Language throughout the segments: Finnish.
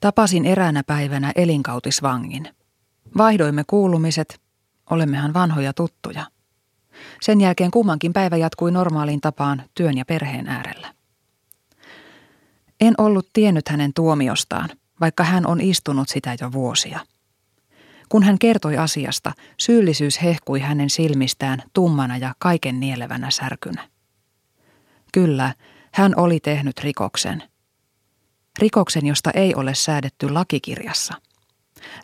Tapasin eräänä päivänä elinkautisvangin. Vaihdoimme kuulumiset, olemmehan vanhoja tuttuja. Sen jälkeen kummankin päivä jatkui normaaliin tapaan työn ja perheen äärellä. En ollut tiennyt hänen tuomiostaan, vaikka hän on istunut sitä jo vuosia. Kun hän kertoi asiasta, syyllisyys hehkui hänen silmistään tummana ja kaiken nielevänä särkynä. Kyllä, hän oli tehnyt rikoksen. Rikoksen, josta ei ole säädetty lakikirjassa.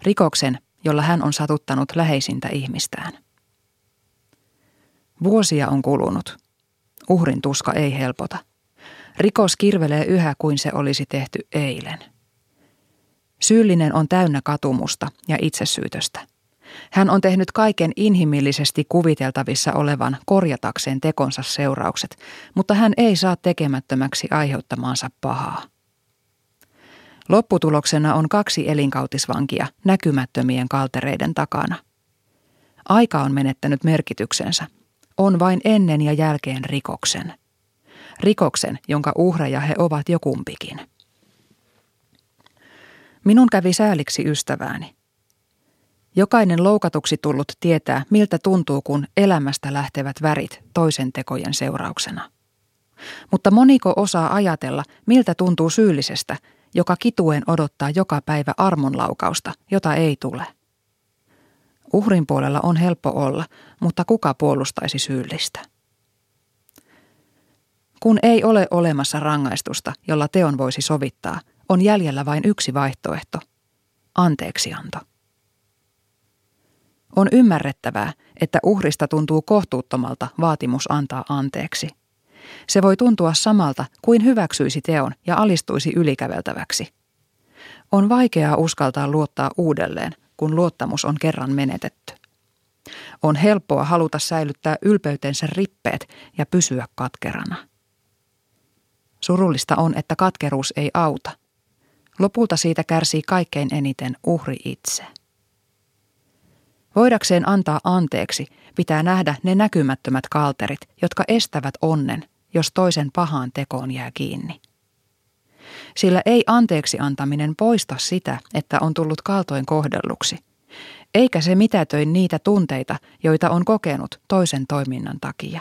Rikoksen, jolla hän on satuttanut läheisintä ihmistään. Vuosia on kulunut. Uhrin tuska ei helpota. Rikos kirvelee yhä kuin se olisi tehty eilen. Syyllinen on täynnä katumusta ja itsesyytöstä. Hän on tehnyt kaiken inhimillisesti kuviteltavissa olevan korjatakseen tekonsa seuraukset, mutta hän ei saa tekemättömäksi aiheuttamaansa pahaa. Lopputuloksena on kaksi elinkautisvankia näkymättömien kaltereiden takana. Aika on menettänyt merkityksensä. On vain ennen ja jälkeen rikoksen. Rikoksen, jonka uhreja he ovat jo kumpikin. Minun kävi sääliksi ystävääni. Jokainen loukatuksi tullut tietää, miltä tuntuu, kun elämästä lähtevät värit toisen tekojen seurauksena. Mutta moniko osaa ajatella, miltä tuntuu syyllisestä, joka kituen odottaa joka päivä armonlaukausta, jota ei tule. Uhrin puolella on helppo olla, mutta kuka puolustaisi syyllistä? Kun ei ole olemassa rangaistusta, jolla teon voisi sovittaa, on jäljellä vain yksi vaihtoehto. Anteeksianto. On ymmärrettävää, että uhrista tuntuu kohtuuttomalta vaatimus antaa anteeksi – se voi tuntua samalta kuin hyväksyisi teon ja alistuisi ylikäveltäväksi. On vaikeaa uskaltaa luottaa uudelleen, kun luottamus on kerran menetetty. On helppoa haluta säilyttää ylpeytensä rippeet ja pysyä katkerana. Surullista on, että katkeruus ei auta. Lopulta siitä kärsii kaikkein eniten uhri itse. Voidakseen antaa anteeksi, pitää nähdä ne näkymättömät kalterit, jotka estävät onnen jos toisen pahaan tekoon jää kiinni. Sillä ei anteeksi antaminen poista sitä, että on tullut kaltoin kohdelluksi, eikä se mitätöi niitä tunteita, joita on kokenut toisen toiminnan takia.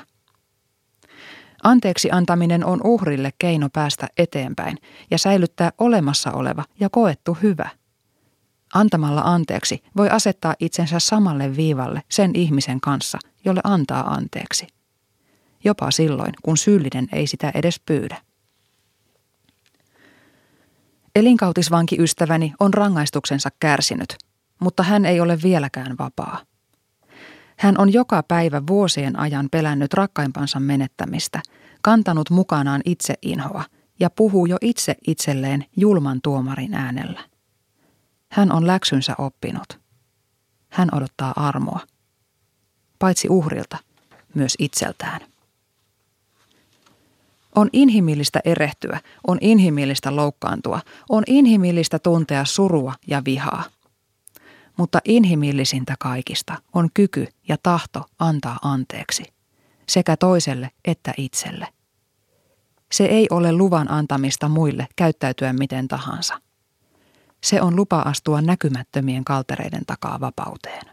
Anteeksi antaminen on uhrille keino päästä eteenpäin ja säilyttää olemassa oleva ja koettu hyvä. Antamalla anteeksi voi asettaa itsensä samalle viivalle sen ihmisen kanssa, jolle antaa anteeksi jopa silloin, kun syyllinen ei sitä edes pyydä. Elinkautisvankiystäväni on rangaistuksensa kärsinyt, mutta hän ei ole vieläkään vapaa. Hän on joka päivä vuosien ajan pelännyt rakkaimpansa menettämistä, kantanut mukanaan itse inhoa ja puhuu jo itse itselleen julman tuomarin äänellä. Hän on läksynsä oppinut. Hän odottaa armoa. Paitsi uhrilta, myös itseltään. On inhimillistä erehtyä, on inhimillistä loukkaantua, on inhimillistä tuntea surua ja vihaa. Mutta inhimillisintä kaikista on kyky ja tahto antaa anteeksi, sekä toiselle että itselle. Se ei ole luvan antamista muille käyttäytyä miten tahansa. Se on lupa astua näkymättömien kaltereiden takaa vapauteen.